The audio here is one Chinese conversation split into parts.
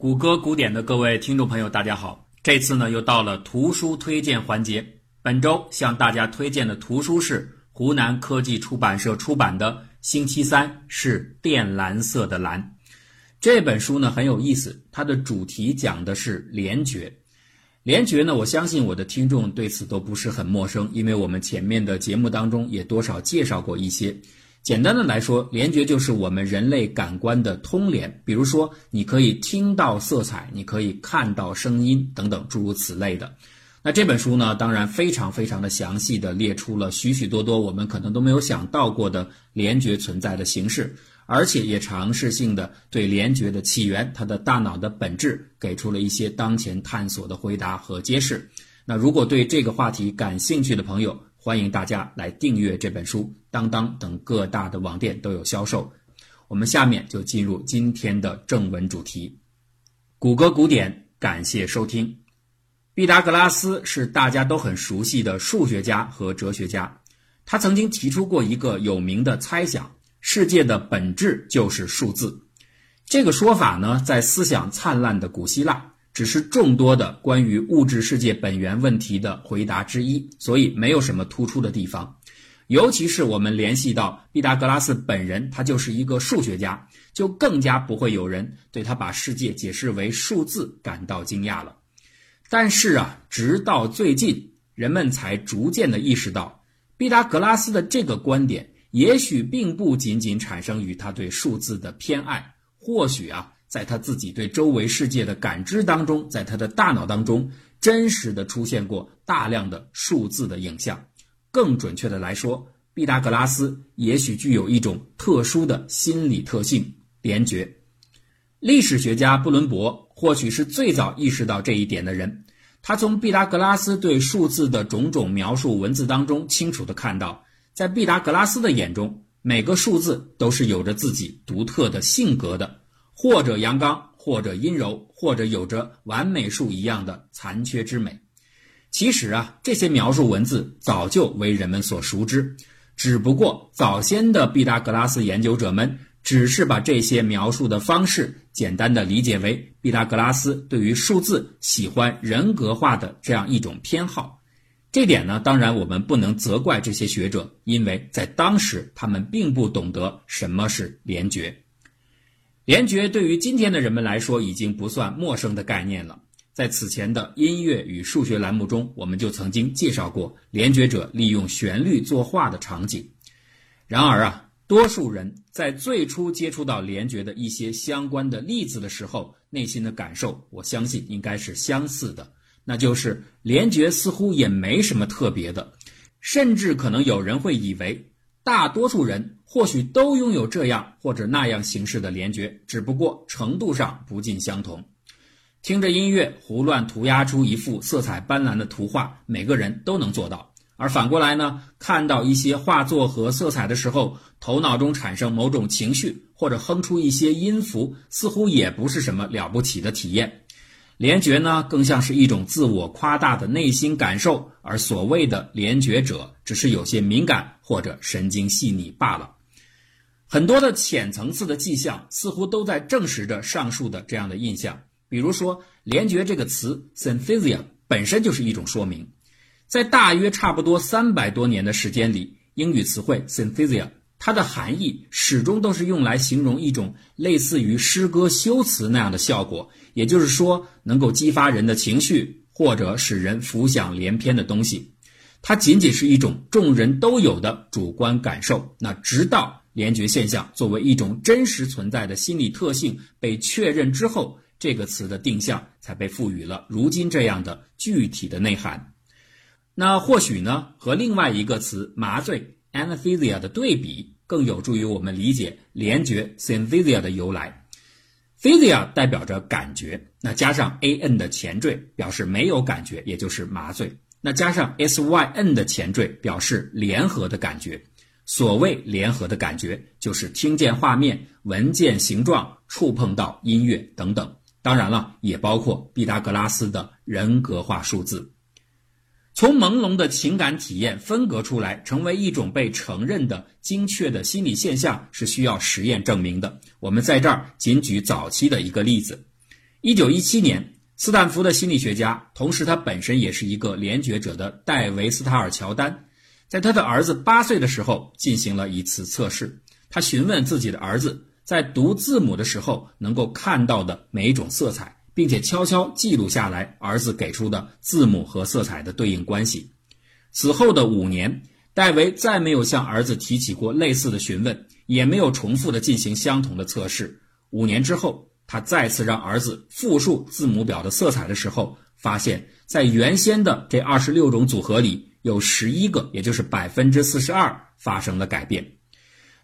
谷歌古典的各位听众朋友，大家好！这次呢又到了图书推荐环节。本周向大家推荐的图书是湖南科技出版社出版的《星期三是靛蓝色的蓝》这本书呢很有意思，它的主题讲的是联觉。联觉呢，我相信我的听众对此都不是很陌生，因为我们前面的节目当中也多少介绍过一些。简单的来说，联觉就是我们人类感官的通联。比如说，你可以听到色彩，你可以看到声音等等诸如此类的。那这本书呢，当然非常非常的详细的列出了许许多多我们可能都没有想到过的联觉存在的形式，而且也尝试性的对联觉的起源、它的大脑的本质给出了一些当前探索的回答和揭示。那如果对这个话题感兴趣的朋友，欢迎大家来订阅这本书，当当等各大的网店都有销售。我们下面就进入今天的正文主题。谷歌古典，感谢收听。毕达哥拉斯是大家都很熟悉的数学家和哲学家，他曾经提出过一个有名的猜想：世界的本质就是数字。这个说法呢，在思想灿烂的古希腊。只是众多的关于物质世界本源问题的回答之一，所以没有什么突出的地方。尤其是我们联系到毕达哥拉斯本人，他就是一个数学家，就更加不会有人对他把世界解释为数字感到惊讶了。但是啊，直到最近，人们才逐渐的意识到，毕达哥拉斯的这个观点，也许并不仅仅产生于他对数字的偏爱，或许啊。在他自己对周围世界的感知当中，在他的大脑当中，真实的出现过大量的数字的影像。更准确的来说，毕达哥拉斯也许具有一种特殊的心理特性——联觉。历史学家布伦伯或许是最早意识到这一点的人。他从毕达哥拉斯对数字的种种描述文字当中，清楚的看到，在毕达哥拉斯的眼中，每个数字都是有着自己独特的性格的。或者阳刚，或者阴柔，或者有着完美数一样的残缺之美。其实啊，这些描述文字早就为人们所熟知，只不过早先的毕达哥拉斯研究者们只是把这些描述的方式简单的理解为毕达哥拉斯对于数字喜欢人格化的这样一种偏好。这点呢，当然我们不能责怪这些学者，因为在当时他们并不懂得什么是联觉。联觉对于今天的人们来说已经不算陌生的概念了。在此前的音乐与数学栏目中，我们就曾经介绍过联觉者利用旋律作画的场景。然而啊，多数人在最初接触到联觉的一些相关的例子的时候，内心的感受，我相信应该是相似的，那就是联觉似乎也没什么特别的，甚至可能有人会以为大多数人。或许都拥有这样或者那样形式的联觉，只不过程度上不尽相同。听着音乐，胡乱涂鸦出一幅色彩斑斓的图画，每个人都能做到。而反过来呢，看到一些画作和色彩的时候，头脑中产生某种情绪，或者哼出一些音符，似乎也不是什么了不起的体验。联觉呢，更像是一种自我夸大的内心感受，而所谓的联觉者，只是有些敏感或者神经细腻罢了。很多的浅层次的迹象似乎都在证实着上述的这样的印象。比如说，联觉这个词 “synthesia” 本身就是一种说明。在大约差不多三百多年的时间里，英语词汇 “synthesia” 它的含义始终都是用来形容一种类似于诗歌修辞那样的效果，也就是说，能够激发人的情绪或者使人浮想联翩的东西。它仅仅是一种众人都有的主观感受。那直到联觉现象作为一种真实存在的心理特性被确认之后，这个词的定向才被赋予了如今这样的具体的内涵。那或许呢，和另外一个词“麻醉 ”（anesthesia） 的对比，更有助于我们理解联觉 （synesthesia） 的由来。physia 代表着感觉，那加上 “an” 的前缀表示没有感觉，也就是麻醉。那加上 “syn” 的前缀表示联合的感觉。所谓联合的感觉，就是听见画面、闻见形状、触碰到音乐等等。当然了，也包括毕达哥拉斯的人格化数字。从朦胧的情感体验分隔出来，成为一种被承认的精确的心理现象，是需要实验证明的。我们在这儿仅举早期的一个例子：一九一七年，斯坦福的心理学家，同时他本身也是一个联觉者的戴维斯塔尔乔丹，在他的儿子八岁的时候进行了一次测试。他询问自己的儿子，在读字母的时候能够看到的每一种色彩，并且悄悄记录下来儿子给出的字母和色彩的对应关系。此后的五年，戴维再没有向儿子提起过类似的询问，也没有重复的进行相同的测试。五年之后，他再次让儿子复述字母表的色彩的时候，发现，在原先的这二十六种组合里，有十一个，也就是百分之四十二发生了改变。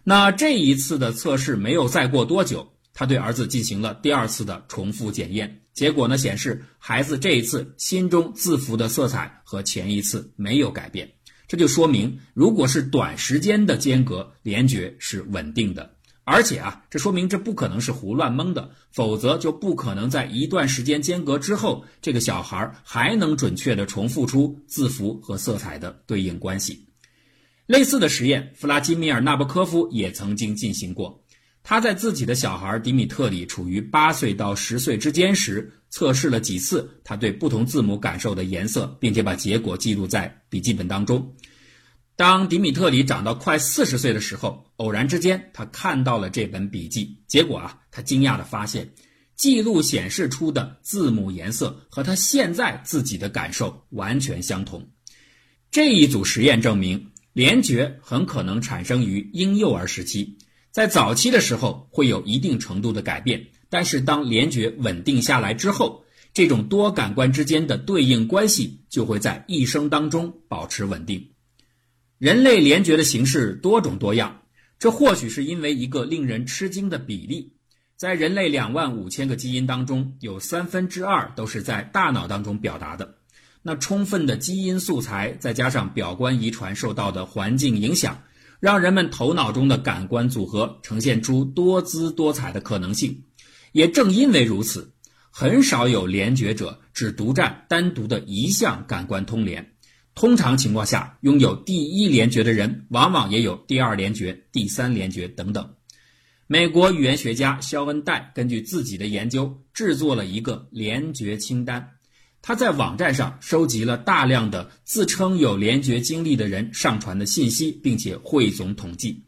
那这一次的测试没有再过多久，他对儿子进行了第二次的重复检验，结果呢显示，孩子这一次心中字符的色彩和前一次没有改变。这就说明，如果是短时间的间隔，联觉是稳定的。而且啊，这说明这不可能是胡乱蒙的，否则就不可能在一段时间间隔之后，这个小孩还能准确的重复出字符和色彩的对应关系。类似的实验，弗拉基米尔·纳博科夫也曾经进行过。他在自己的小孩迪米特里处于八岁到十岁之间时，测试了几次他对不同字母感受的颜色，并且把结果记录在笔记本当中。当迪米特里长到快四十岁的时候，偶然之间他看到了这本笔记，结果啊，他惊讶地发现，记录显示出的字母颜色和他现在自己的感受完全相同。这一组实验证明。联觉很可能产生于婴幼儿时期，在早期的时候会有一定程度的改变，但是当联觉稳定下来之后，这种多感官之间的对应关系就会在一生当中保持稳定。人类联觉的形式多种多样，这或许是因为一个令人吃惊的比例，在人类两万五千个基因当中，有三分之二都是在大脑当中表达的。那充分的基因素材，再加上表观遗传受到的环境影响，让人们头脑中的感官组合呈现出多姿多彩的可能性。也正因为如此，很少有联觉者只独占单独的一项感官通联。通常情况下，拥有第一联觉的人，往往也有第二联觉、第三联觉等等。美国语言学家肖恩戴根据自己的研究，制作了一个联觉清单。他在网站上收集了大量的自称有联觉经历的人上传的信息，并且汇总统计。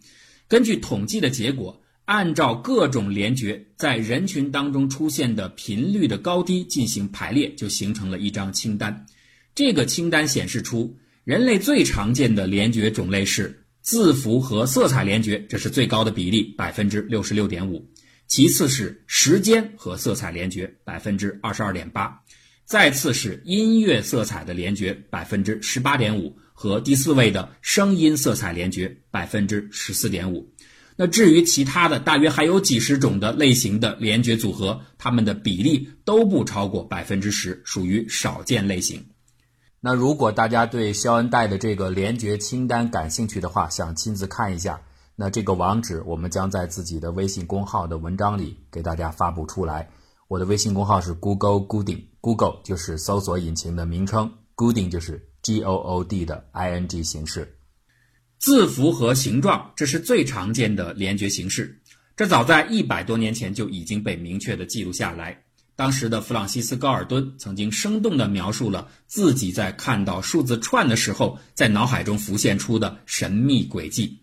根据统计的结果，按照各种联觉在人群当中出现的频率的高低进行排列，就形成了一张清单。这个清单显示出，人类最常见的联觉种类是字符和色彩联觉，这是最高的比例，百分之六十六点五。其次是时间和色彩联觉，百分之二十二点八。再次是音乐色彩的联觉百分之十八点五，和第四位的声音色彩联觉百分之十四点五。那至于其他的大约还有几十种的类型的联觉组合，它们的比例都不超过百分之十，属于少见类型。那如果大家对肖恩戴的这个联觉清单感兴趣的话，想亲自看一下，那这个网址我们将在自己的微信公号的文章里给大家发布出来。我的微信公号是 Google Gooding Google 就是搜索引擎的名称，Gooding 就是 G O O D 的 I N G 形式。字符和形状，这是最常见的联觉形式。这早在一百多年前就已经被明确的记录下来。当时的弗朗西斯高尔敦曾经生动地描述了自己在看到数字串的时候，在脑海中浮现出的神秘轨迹。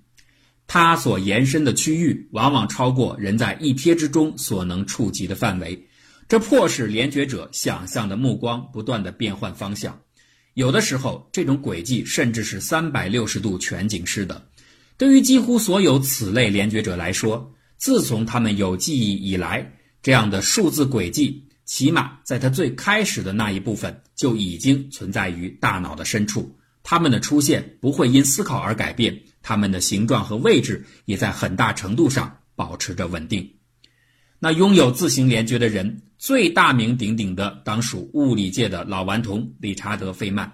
它所延伸的区域往往超过人在一瞥之中所能触及的范围。这迫使联觉者想象的目光不断的变换方向，有的时候这种轨迹甚至是三百六十度全景式的。对于几乎所有此类联觉者来说，自从他们有记忆以来，这样的数字轨迹，起码在它最开始的那一部分就已经存在于大脑的深处。它们的出现不会因思考而改变，它们的形状和位置也在很大程度上保持着稳定。那拥有自行联觉的人。最大名鼎鼎的当属物理界的老顽童理查德·费曼。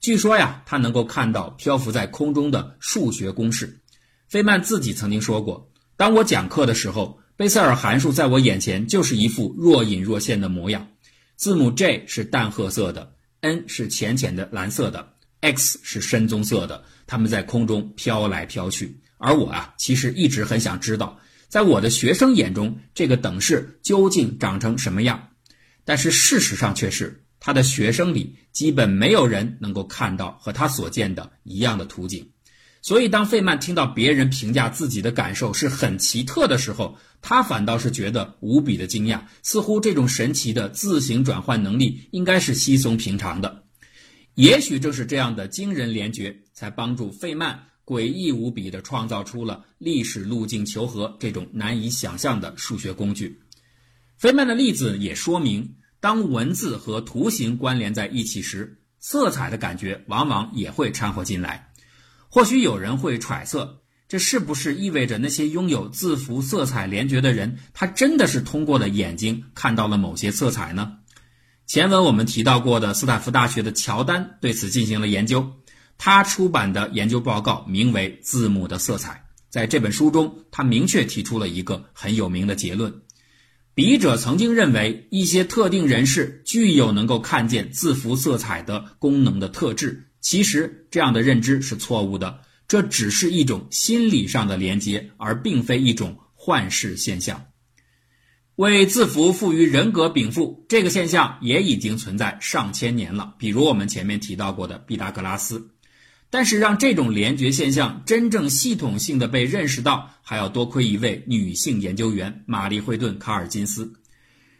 据说呀，他能够看到漂浮在空中的数学公式。费曼自己曾经说过：“当我讲课的时候，贝塞尔函数在我眼前就是一副若隐若现的模样。字母 J 是淡褐色的，N 是浅浅的蓝色的，X 是深棕色的。它们在空中飘来飘去。而我啊，其实一直很想知道。”在我的学生眼中，这个等式究竟长成什么样？但是事实上却是，他的学生里基本没有人能够看到和他所见的一样的图景。所以，当费曼听到别人评价自己的感受是很奇特的时候，他反倒是觉得无比的惊讶，似乎这种神奇的自行转换能力应该是稀松平常的。也许正是这样的惊人联觉，才帮助费曼诡异无比地创造出了历史路径求和这种难以想象的数学工具。费曼的例子也说明，当文字和图形关联在一起时，色彩的感觉往往也会掺和进来。或许有人会揣测，这是不是意味着那些拥有字符色彩联觉的人，他真的是通过了眼睛看到了某些色彩呢？前文我们提到过的斯坦福大学的乔丹对此进行了研究，他出版的研究报告名为《字母的色彩》。在这本书中，他明确提出了一个很有名的结论：笔者曾经认为一些特定人士具有能够看见字符色彩的功能的特质。其实这样的认知是错误的，这只是一种心理上的连接，而并非一种幻视现象。为字符赋予人格禀赋，这个现象也已经存在上千年了。比如我们前面提到过的毕达哥拉斯，但是让这种联觉现象真正系统性的被认识到，还要多亏一位女性研究员玛丽惠顿卡尔金斯。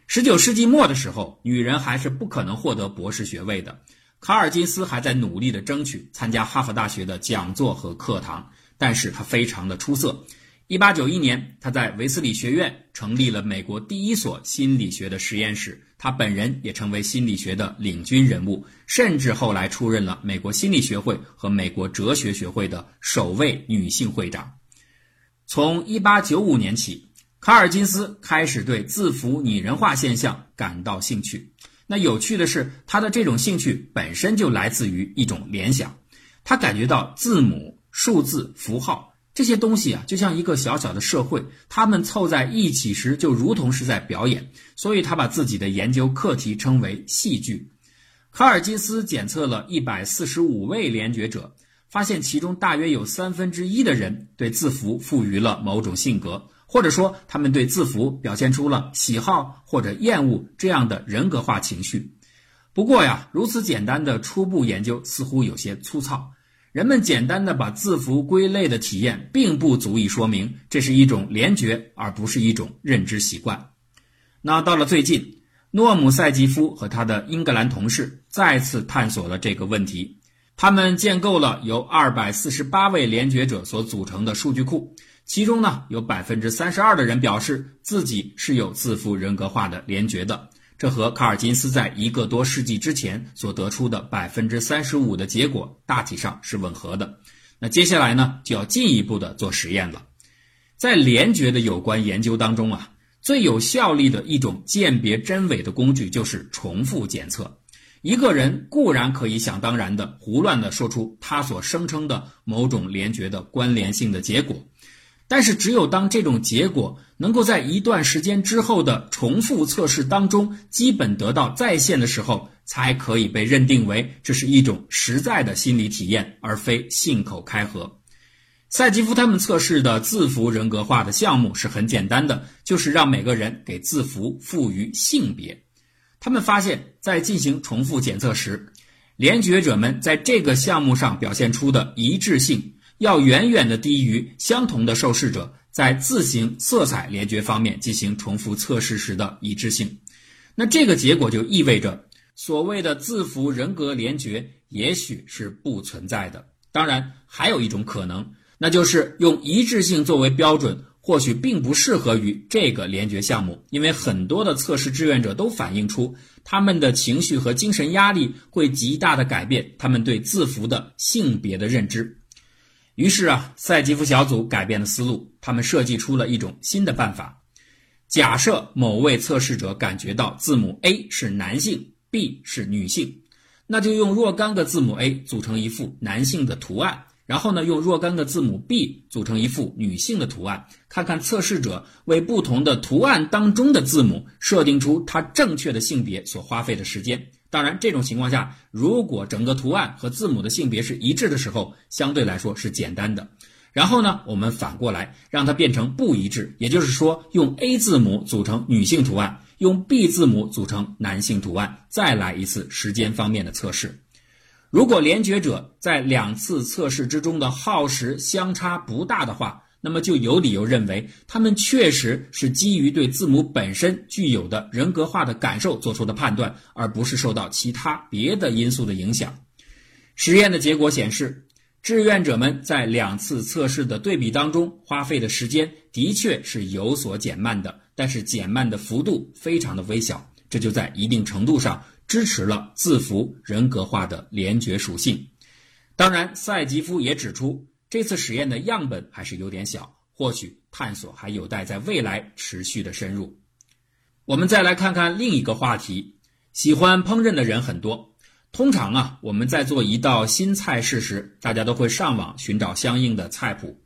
十九世纪末的时候，女人还是不可能获得博士学位的。卡尔金斯还在努力地争取参加哈佛大学的讲座和课堂，但是他非常的出色。一八九一年，他在维斯理学院成立了美国第一所心理学的实验室，他本人也成为心理学的领军人物，甚至后来出任了美国心理学会和美国哲学学会的首位女性会长。从一八九五年起，卡尔金斯开始对字符拟人化现象感到兴趣。那有趣的是，他的这种兴趣本身就来自于一种联想。他感觉到字母、数字、符号这些东西啊，就像一个小小的社会，他们凑在一起时就如同是在表演。所以他把自己的研究课题称为戏剧。卡尔金斯检测了一百四十五位联觉者，发现其中大约有三分之一的人对字符赋予了某种性格。或者说，他们对字符表现出了喜好或者厌恶这样的人格化情绪。不过呀，如此简单的初步研究似乎有些粗糙。人们简单的把字符归类的体验，并不足以说明这是一种联觉，而不是一种认知习惯。那到了最近，诺姆塞吉夫和他的英格兰同事再次探索了这个问题。他们建构了由二百四十八位联觉者所组成的数据库。其中呢，有百分之三十二的人表示自己是有自负人格化的联觉的，这和卡尔金斯在一个多世纪之前所得出的百分之三十五的结果大体上是吻合的。那接下来呢，就要进一步的做实验了。在联觉的有关研究当中啊，最有效力的一种鉴别真伪的工具就是重复检测。一个人固然可以想当然的胡乱的说出他所声称的某种联觉的关联性的结果。但是，只有当这种结果能够在一段时间之后的重复测试当中基本得到再现的时候，才可以被认定为这是一种实在的心理体验，而非信口开河。赛吉夫他们测试的字符人格化的项目是很简单的，就是让每个人给字符赋予性别。他们发现，在进行重复检测时，联觉者们在这个项目上表现出的一致性。要远远的低于相同的受试者在字形色彩联觉方面进行重复测试时的一致性。那这个结果就意味着，所谓的字符人格联觉也许是不存在的。当然，还有一种可能，那就是用一致性作为标准，或许并不适合于这个联觉项目，因为很多的测试志愿者都反映出，他们的情绪和精神压力会极大的改变他们对字符的性别的认知。于是啊，赛吉夫小组改变了思路，他们设计出了一种新的办法。假设某位测试者感觉到字母 A 是男性，B 是女性，那就用若干个字母 A 组成一幅男性的图案，然后呢，用若干个字母 B 组成一幅女性的图案，看看测试者为不同的图案当中的字母设定出它正确的性别所花费的时间。当然，这种情况下，如果整个图案和字母的性别是一致的时候，相对来说是简单的。然后呢，我们反过来让它变成不一致，也就是说，用 A 字母组成女性图案，用 B 字母组成男性图案，再来一次时间方面的测试。如果联觉者在两次测试之中的耗时相差不大的话，那么就有理由认为他们确实是基于对字母本身具有的人格化的感受做出的判断，而不是受到其他别的因素的影响。实验的结果显示，志愿者们在两次测试的对比当中花费的时间的确是有所减慢的，但是减慢的幅度非常的微小，这就在一定程度上。支持了字符人格化的联觉属性。当然，赛吉夫也指出，这次实验的样本还是有点小，或许探索还有待在未来持续的深入。我们再来看看另一个话题：喜欢烹饪的人很多。通常啊，我们在做一道新菜式时，大家都会上网寻找相应的菜谱。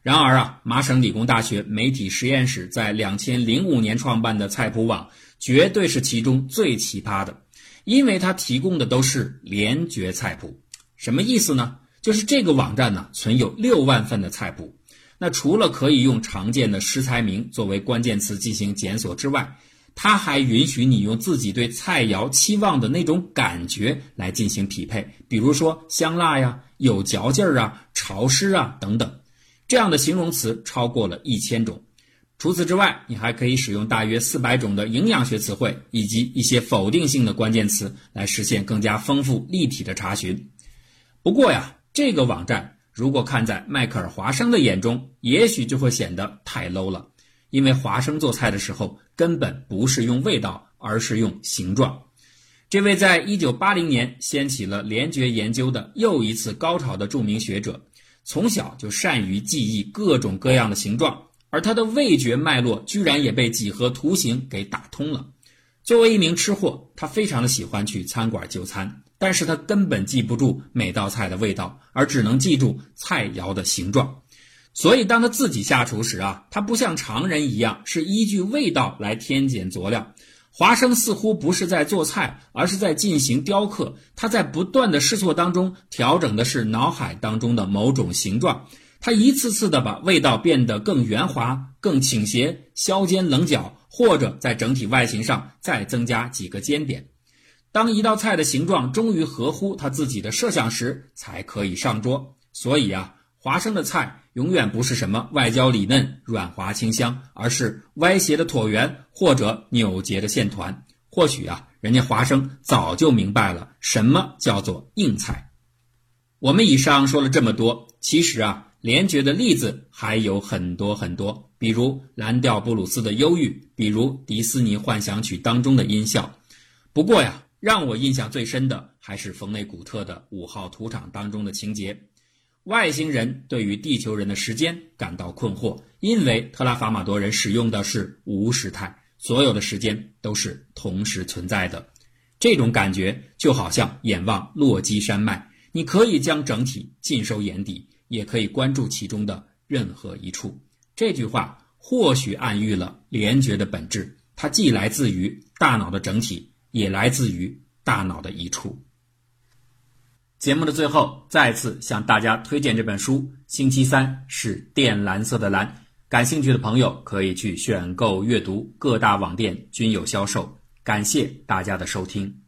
然而啊，麻省理工大学媒体实验室在两千零五年创办的菜谱网，绝对是其中最奇葩的。因为它提供的都是联觉菜谱，什么意思呢？就是这个网站呢存有六万份的菜谱，那除了可以用常见的食材名作为关键词进行检索之外，它还允许你用自己对菜肴期望的那种感觉来进行匹配，比如说香辣呀、有嚼劲儿啊、潮湿啊等等，这样的形容词超过了一千种。除此之外，你还可以使用大约四百种的营养学词汇以及一些否定性的关键词来实现更加丰富立体的查询。不过呀，这个网站如果看在迈克尔·华生的眼中，也许就会显得太 low 了，因为华生做菜的时候根本不是用味道，而是用形状。这位在一九八零年掀起了联觉研究的又一次高潮的著名学者，从小就善于记忆各种各样的形状。而他的味觉脉络居然也被几何图形给打通了。作为一名吃货，他非常的喜欢去餐馆就餐，但是他根本记不住每道菜的味道，而只能记住菜肴的形状。所以，当他自己下厨时啊，他不像常人一样是依据味道来添减佐料。华生似乎不是在做菜，而是在进行雕刻。他在不断的试错当中，调整的是脑海当中的某种形状。他一次次的把味道变得更圆滑、更倾斜、削尖棱角，或者在整体外形上再增加几个尖点。当一道菜的形状终于合乎他自己的设想时，才可以上桌。所以啊，华生的菜永远不是什么外焦里嫩、软滑清香，而是歪斜的椭圆或者扭结的线团。或许啊，人家华生早就明白了什么叫做硬菜。我们以上说了这么多，其实啊。联觉的例子还有很多很多，比如蓝调布鲁斯的忧郁，比如迪斯尼幻想曲当中的音效。不过呀，让我印象最深的还是冯内古特的五号土场当中的情节：外星人对于地球人的时间感到困惑，因为特拉法马多人使用的是无时态，所有的时间都是同时存在的。这种感觉就好像眼望落基山脉，你可以将整体尽收眼底。也可以关注其中的任何一处。这句话或许暗喻了联觉的本质，它既来自于大脑的整体，也来自于大脑的一处。节目的最后，再次向大家推荐这本书，《星期三是靛蓝色的蓝》。感兴趣的朋友可以去选购阅读，各大网店均有销售。感谢大家的收听。